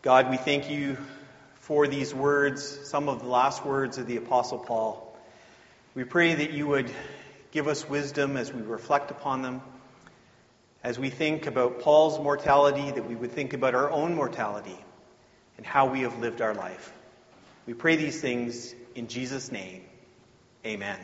God, we thank you for these words, some of the last words of the Apostle Paul. We pray that you would give us wisdom as we reflect upon them. As we think about Paul's mortality, that we would think about our own mortality and how we have lived our life. We pray these things in Jesus' name. Amen.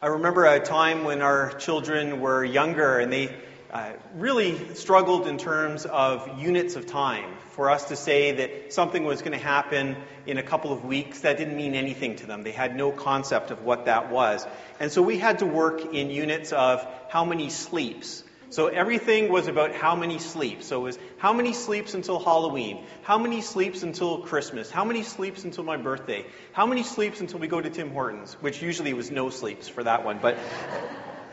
I remember a time when our children were younger and they uh, really struggled in terms of units of time. For us to say that something was going to happen in a couple of weeks, that didn't mean anything to them. They had no concept of what that was. And so we had to work in units of how many sleeps. So everything was about how many sleeps. So it was how many sleeps until Halloween? How many sleeps until Christmas? How many sleeps until my birthday? How many sleeps until we go to Tim Hortons? Which usually was no sleeps for that one. But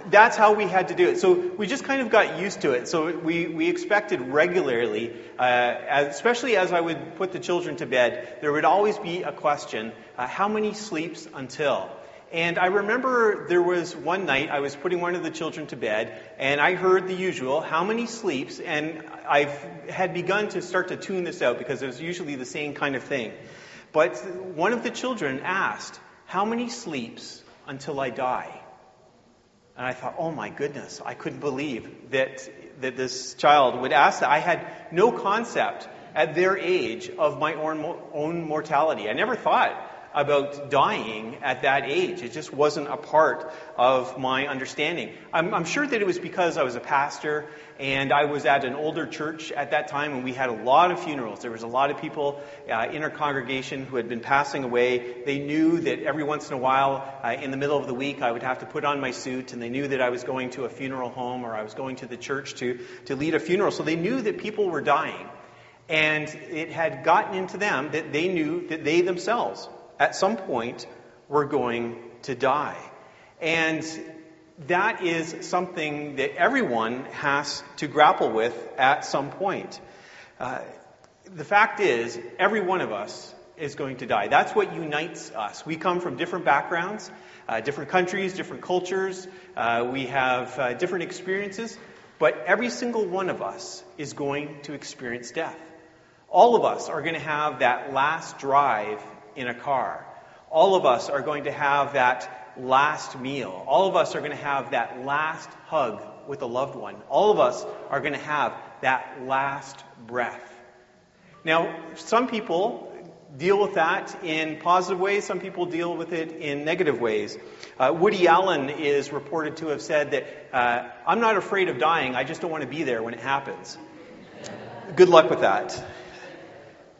that's how we had to do it. So we just kind of got used to it. So we, we expected regularly, uh, especially as I would put the children to bed, there would always be a question, uh, how many sleeps until? And I remember there was one night I was putting one of the children to bed, and I heard the usual, how many sleeps? And I had begun to start to tune this out because it was usually the same kind of thing. But one of the children asked, how many sleeps until I die? And I thought, oh my goodness, I couldn't believe that, that this child would ask that. I had no concept at their age of my own, own mortality. I never thought about dying at that age. It just wasn't a part of my understanding. I'm, I'm, sure that it was because I was a pastor and I was at an older church at that time and we had a lot of funerals. There was a lot of people uh, in our congregation who had been passing away. They knew that every once in a while, uh, in the middle of the week, I would have to put on my suit and they knew that I was going to a funeral home or I was going to the church to, to lead a funeral. So they knew that people were dying. And it had gotten into them that they knew that they themselves at some point we're going to die. And that is something that everyone has to grapple with at some point. Uh, the fact is, every one of us is going to die. That's what unites us. We come from different backgrounds, uh, different countries, different cultures. Uh, we have uh, different experiences, but every single one of us is going to experience death. All of us are going to have that last drive in a car. All of us are going to have that last meal. All of us are going to have that last hug with a loved one. All of us are going to have that last breath. Now, some people deal with that in positive ways, some people deal with it in negative ways. Uh, Woody Allen is reported to have said that, uh, I'm not afraid of dying, I just don't want to be there when it happens. Good luck with that.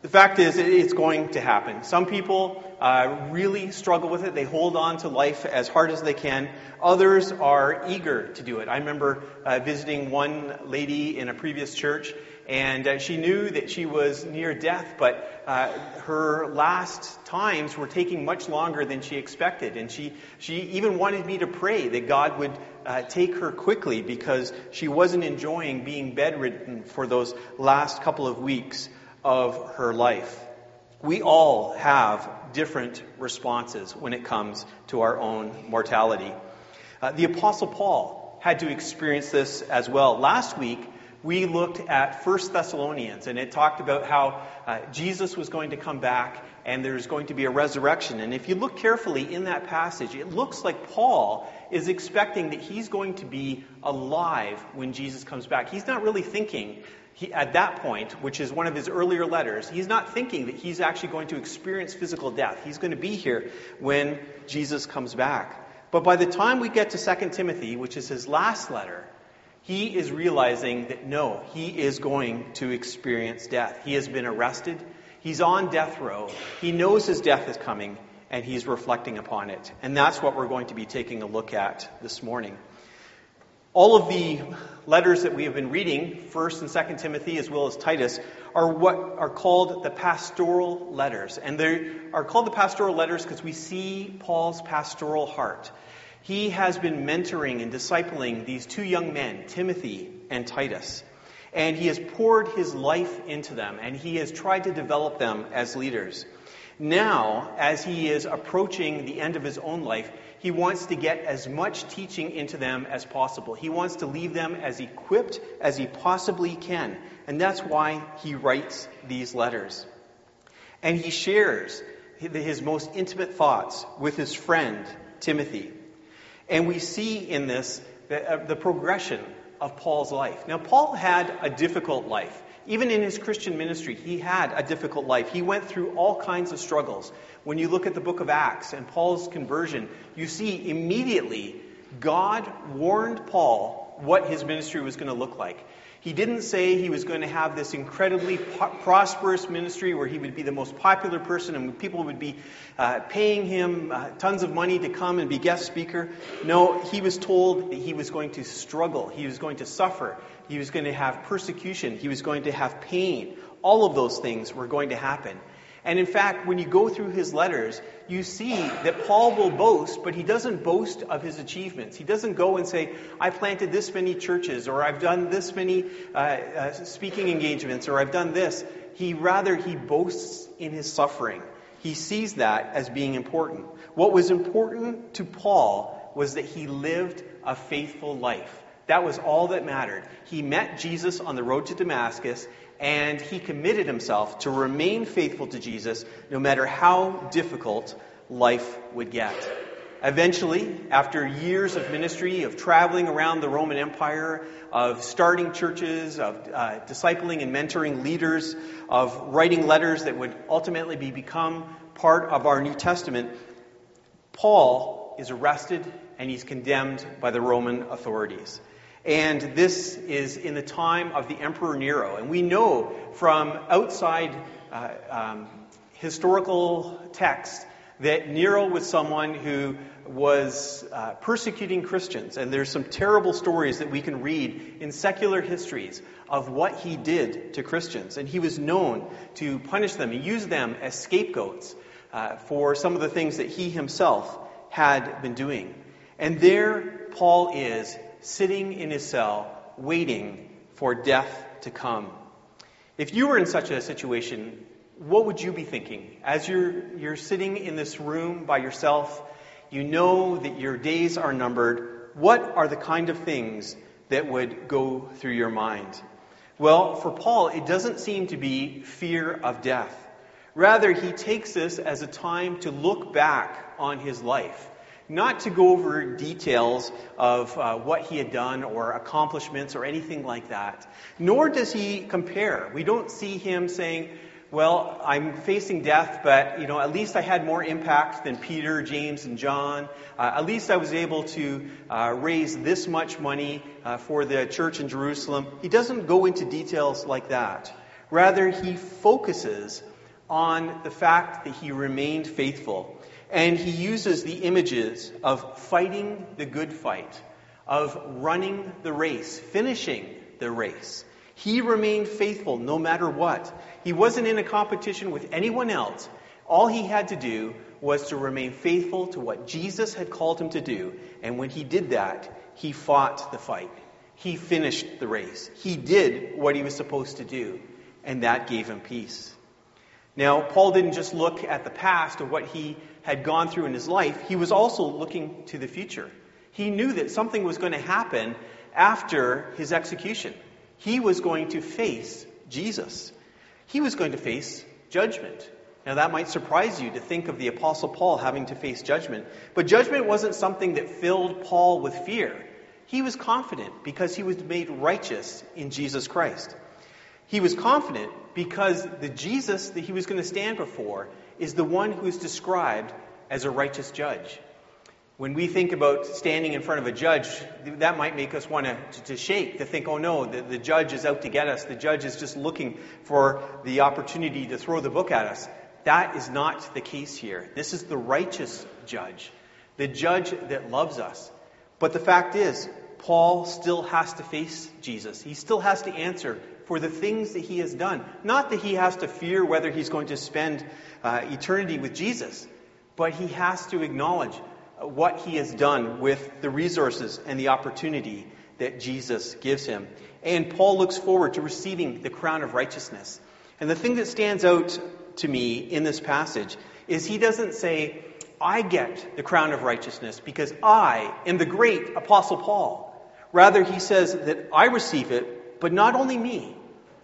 The fact is, it's going to happen. Some people uh, really struggle with it. They hold on to life as hard as they can. Others are eager to do it. I remember uh, visiting one lady in a previous church, and uh, she knew that she was near death, but uh, her last times were taking much longer than she expected. And she, she even wanted me to pray that God would uh, take her quickly because she wasn't enjoying being bedridden for those last couple of weeks of her life. We all have different responses when it comes to our own mortality. Uh, the Apostle Paul had to experience this as well. Last week, we looked at 1 Thessalonians, and it talked about how uh, Jesus was going to come back and there's going to be a resurrection. And if you look carefully in that passage, it looks like Paul is expecting that he's going to be alive when Jesus comes back. He's not really thinking he, at that point, which is one of his earlier letters, he's not thinking that he's actually going to experience physical death. He's going to be here when Jesus comes back. But by the time we get to 2 Timothy, which is his last letter, he is realizing that no, he is going to experience death. He has been arrested. He's on death row. He knows his death is coming, and he's reflecting upon it. And that's what we're going to be taking a look at this morning. All of the letters that we have been reading, 1st and 2nd Timothy as well as Titus, are what are called the pastoral letters. And they are called the pastoral letters because we see Paul's pastoral heart. He has been mentoring and discipling these two young men, Timothy and Titus. And he has poured his life into them, and he has tried to develop them as leaders. Now, as he is approaching the end of his own life, he wants to get as much teaching into them as possible. He wants to leave them as equipped as he possibly can. And that's why he writes these letters. And he shares his most intimate thoughts with his friend, Timothy. And we see in this the, uh, the progression of Paul's life. Now, Paul had a difficult life. Even in his Christian ministry, he had a difficult life. He went through all kinds of struggles. When you look at the book of Acts and Paul's conversion, you see immediately God warned Paul what his ministry was going to look like. He didn't say he was going to have this incredibly po- prosperous ministry where he would be the most popular person and people would be uh, paying him uh, tons of money to come and be guest speaker. No, he was told that he was going to struggle. He was going to suffer. He was going to have persecution. He was going to have pain. All of those things were going to happen. And in fact, when you go through his letters, you see that Paul will boast, but he doesn't boast of his achievements. He doesn't go and say, I planted this many churches, or I've done this many uh, uh, speaking engagements, or I've done this. He rather, he boasts in his suffering. He sees that as being important. What was important to Paul was that he lived a faithful life. That was all that mattered. He met Jesus on the road to Damascus, and he committed himself to remain faithful to Jesus no matter how difficult life would get. Eventually, after years of ministry, of traveling around the Roman Empire, of starting churches, of uh, discipling and mentoring leaders, of writing letters that would ultimately be become part of our New Testament, Paul is arrested and he's condemned by the Roman authorities. And this is in the time of the Emperor Nero. And we know from outside uh, um, historical text that Nero was someone who was uh, persecuting Christians. And there's some terrible stories that we can read in secular histories of what he did to Christians. And he was known to punish them and use them as scapegoats uh, for some of the things that he himself had been doing. And there Paul is sitting in his cell, waiting for death to come. If you were in such a situation, what would you be thinking? As you're, you're sitting in this room by yourself, you know that your days are numbered. What are the kind of things that would go through your mind? Well, for Paul, it doesn't seem to be fear of death. Rather, he takes this as a time to look back on his life not to go over details of uh, what he had done or accomplishments or anything like that. Nor does he compare. We don't see him saying, well, I'm facing death, but you know, at least I had more impact than Peter, James, and John. Uh, at least I was able to uh, raise this much money uh, for the church in Jerusalem. He doesn't go into details like that. Rather, he focuses on the fact that he remained faithful and he uses the images of fighting the good fight, of running the race, finishing the race. He remained faithful no matter what. He wasn't in a competition with anyone else. All he had to do was to remain faithful to what Jesus had called him to do. And when he did that, he fought the fight. He finished the race. He did what he was supposed to do. And that gave him peace. Now, Paul didn't just look at the past of what he had gone through in his life, he was also looking to the future. He knew that something was going to happen after his execution. He was going to face Jesus. He was going to face judgment. Now, that might surprise you to think of the Apostle Paul having to face judgment, but judgment wasn't something that filled Paul with fear. He was confident because he was made righteous in Jesus Christ. He was confident because the Jesus that he was going to stand before is the one who is described as a righteous judge. When we think about standing in front of a judge, that might make us want to, to shake, to think, oh no, the, the judge is out to get us. The judge is just looking for the opportunity to throw the book at us. That is not the case here. This is the righteous judge, the judge that loves us. But the fact is, Paul still has to face Jesus. He still has to answer for the things that he has done. Not that he has to fear whether he's going to spend uh, eternity with Jesus, but he has to acknowledge what he has done with the resources and the opportunity that Jesus gives him. And Paul looks forward to receiving the crown of righteousness. And the thing that stands out to me in this passage is he doesn't say, I get the crown of righteousness because I am the great Apostle Paul. Rather, he says that I receive it, but not only me,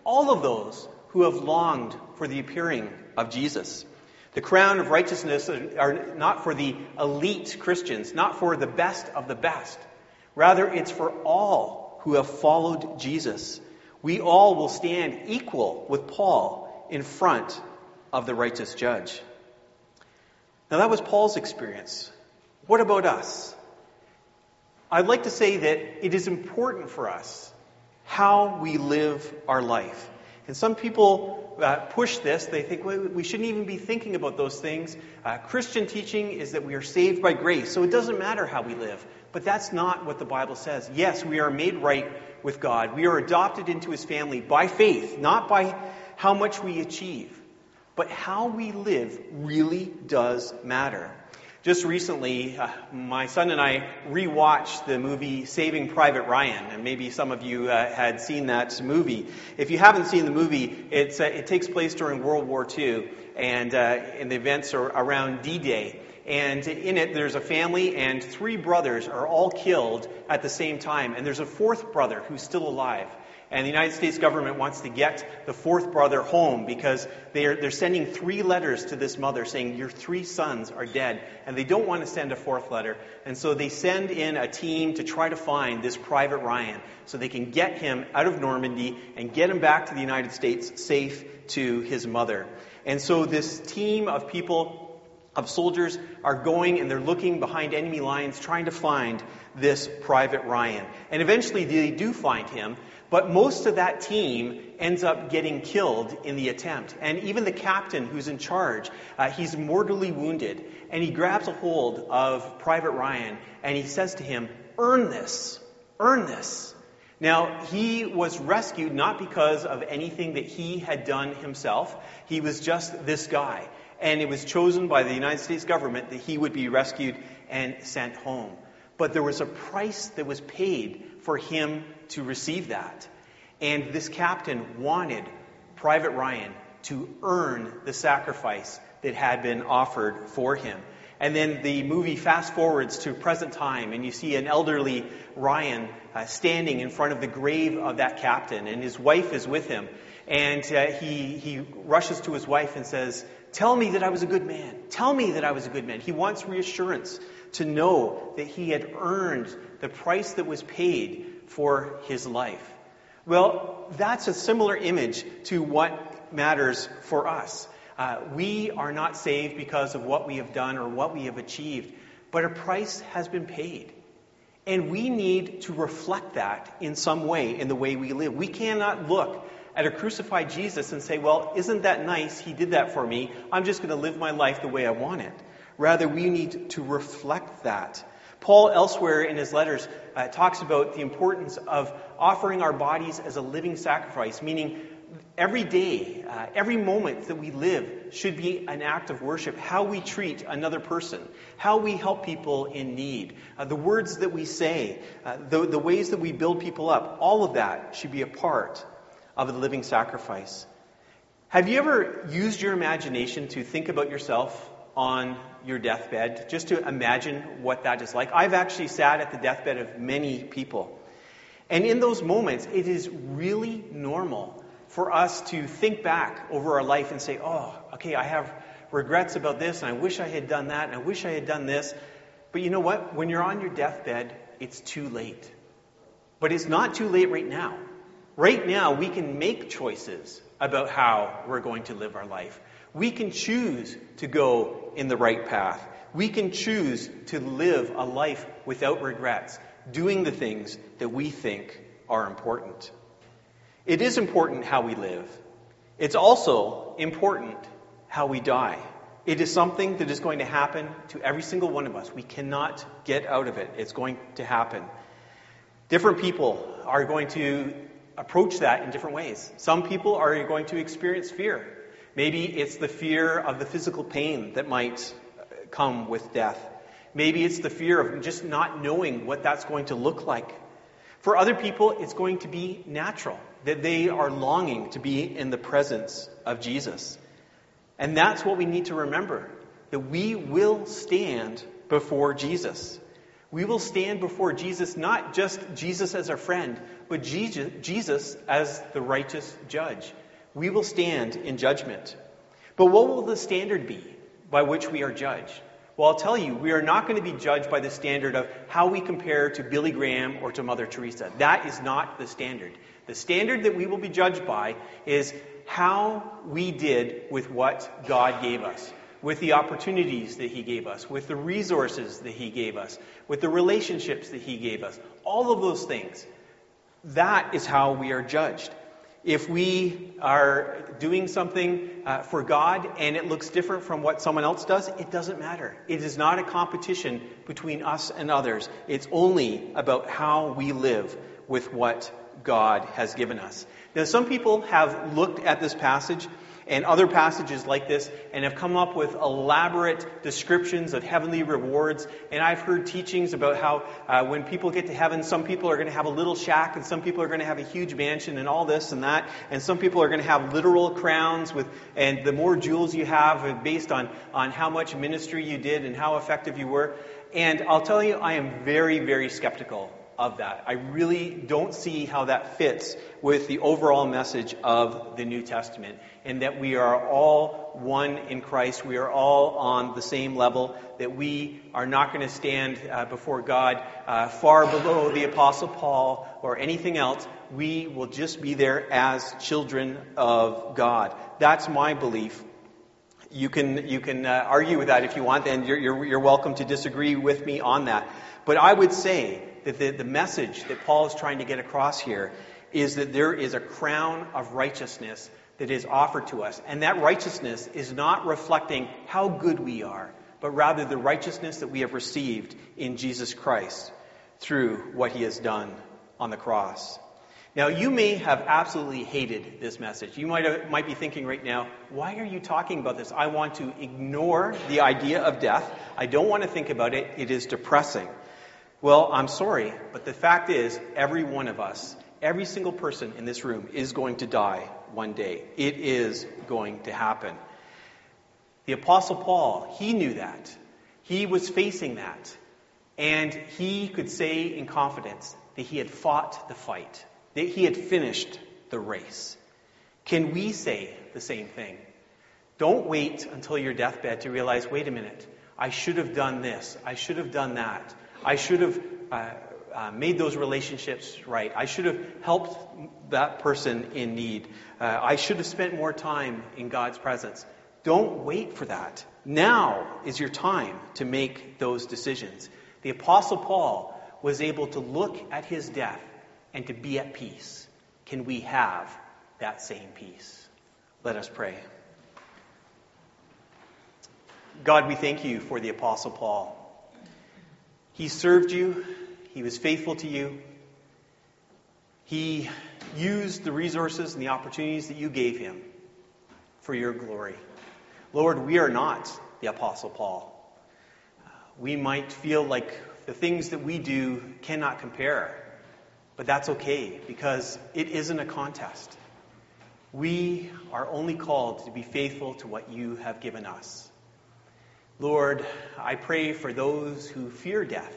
all of those who have longed for the appearing of Jesus. The crown of righteousness are not for the elite Christians, not for the best of the best. Rather, it's for all who have followed Jesus. We all will stand equal with Paul in front of the righteous judge. Now, that was Paul's experience. What about us? I'd like to say that it is important for us how we live our life. And some people uh, push this. They think well, we shouldn't even be thinking about those things. Uh, Christian teaching is that we are saved by grace, so it doesn't matter how we live. But that's not what the Bible says. Yes, we are made right with God. We are adopted into his family by faith, not by how much we achieve. But how we live really does matter. Just recently, uh, my son and I rewatched the movie Saving Private Ryan, and maybe some of you uh, had seen that movie. If you haven't seen the movie, uh, it takes place during World War II, and, uh, and the events are around D-Day. And in it, there's a family, and three brothers are all killed at the same time, and there's a fourth brother who's still alive. And the United States government wants to get the fourth brother home because they're, they're sending three letters to this mother saying, Your three sons are dead. And they don't want to send a fourth letter. And so they send in a team to try to find this Private Ryan so they can get him out of Normandy and get him back to the United States safe to his mother. And so this team of people of soldiers are going and they're looking behind enemy lines trying to find this Private Ryan. And eventually they do find him, but most of that team ends up getting killed in the attempt. And even the captain who's in charge, uh, he's mortally wounded. And he grabs a hold of Private Ryan and he says to him, Earn this. Earn this. Now, he was rescued not because of anything that he had done himself. He was just this guy. And it was chosen by the United States government that he would be rescued and sent home. But there was a price that was paid for him to receive that. And this captain wanted Private Ryan to earn the sacrifice that had been offered for him. And then the movie fast forwards to present time, and you see an elderly Ryan uh, standing in front of the grave of that captain, and his wife is with him. And uh, he, he rushes to his wife and says, Tell me that I was a good man. Tell me that I was a good man. He wants reassurance to know that he had earned the price that was paid for his life. Well, that's a similar image to what matters for us. Uh, we are not saved because of what we have done or what we have achieved, but a price has been paid. And we need to reflect that in some way in the way we live. We cannot look at a crucified Jesus and say, well, isn't that nice? He did that for me. I'm just going to live my life the way I want it. Rather, we need to reflect that. Paul, elsewhere in his letters, uh, talks about the importance of offering our bodies as a living sacrifice, meaning every day, uh, every moment that we live should be an act of worship. How we treat another person, how we help people in need, uh, the words that we say, uh, the, the ways that we build people up, all of that should be a part of the living sacrifice. Have you ever used your imagination to think about yourself on your deathbed, just to imagine what that is like. I've actually sat at the deathbed of many people. And in those moments, it is really normal for us to think back over our life and say, oh, okay, I have regrets about this, and I wish I had done that, and I wish I had done this. But you know what? When you're on your deathbed, it's too late. But it's not too late right now. Right now, we can make choices about how we're going to live our life. We can choose to go in the right path. We can choose to live a life without regrets, doing the things that we think are important. It is important how we live. It's also important how we die. It is something that is going to happen to every single one of us. We cannot get out of it. It's going to happen. Different people are going to approach that in different ways. Some people are going to experience fear. Maybe it's the fear of the physical pain that might uh, come with death. Maybe it's the fear of just not knowing what that's going to look like. For other people, it's going to be natural, that they are longing to be in the presence of Jesus. And that's what we need to remember that we will stand before Jesus. We will stand before Jesus, not just Jesus as our friend, but Jesus as the righteous judge. We will stand in judgment. But what will the standard be by which we are judged? Well, I'll tell you, we are not going to be judged by the standard of how we compare to Billy Graham or to Mother Teresa. That is not the standard. The standard that we will be judged by is how we did with what God gave us, with the opportunities that He gave us, with the resources that He gave us, with the relationships that He gave us. All of those things. That is how we are judged. If we are doing something uh, for God and it looks different from what someone else does, it doesn't matter. It is not a competition between us and others. It's only about how we live with what God has given us. Now, some people have looked at this passage and other passages like this and have come up with elaborate descriptions of heavenly rewards. And I've heard teachings about how uh, when people get to heaven, some people are going to have a little shack and some people are going to have a huge mansion and all this and that. And some people are going to have literal crowns with, and the more jewels you have based on, on how much ministry you did and how effective you were. And I'll tell you, I am very, very skeptical of that. I really don't see how that fits with the overall message of the New Testament, and that we are all one in Christ. We are all on the same level, that we are not going to stand uh, before God uh, far below the Apostle Paul or anything else. We will just be there as children of God. That's my belief. You can, you can uh, argue with that if you want, and you're, you're, you're welcome to disagree with me on that. But I would say that the, the message that Paul is trying to get across here is that there is a crown of righteousness that is offered to us. And that righteousness is not reflecting how good we are, but rather the righteousness that we have received in Jesus Christ through what he has done on the cross. Now, you may have absolutely hated this message. You might, have, might be thinking right now, why are you talking about this? I want to ignore the idea of death. I don't want to think about it. It is depressing. Well, I'm sorry, but the fact is, every one of us, every single person in this room is going to die one day. It is going to happen. The Apostle Paul, he knew that. He was facing that. And he could say in confidence that he had fought the fight, that he had finished the race. Can we say the same thing? Don't wait until your deathbed to realize wait a minute, I should have done this, I should have done that. I should have uh, uh, made those relationships right. I should have helped that person in need. Uh, I should have spent more time in God's presence. Don't wait for that. Now is your time to make those decisions. The Apostle Paul was able to look at his death and to be at peace. Can we have that same peace? Let us pray. God, we thank you for the Apostle Paul. He served you, he was faithful to you. He used the resources and the opportunities that you gave him for your glory. Lord, we are not the Apostle Paul. We might feel like the things that we do cannot compare, but that's okay because it isn't a contest. We are only called to be faithful to what you have given us. Lord, I pray for those who fear death,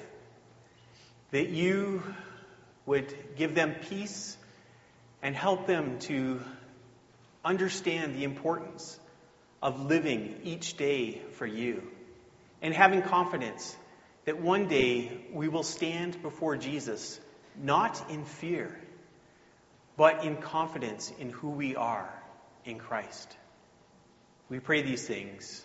that you would give them peace and help them to understand the importance of living each day for you and having confidence that one day we will stand before Jesus not in fear, but in confidence in who we are in Christ. We pray these things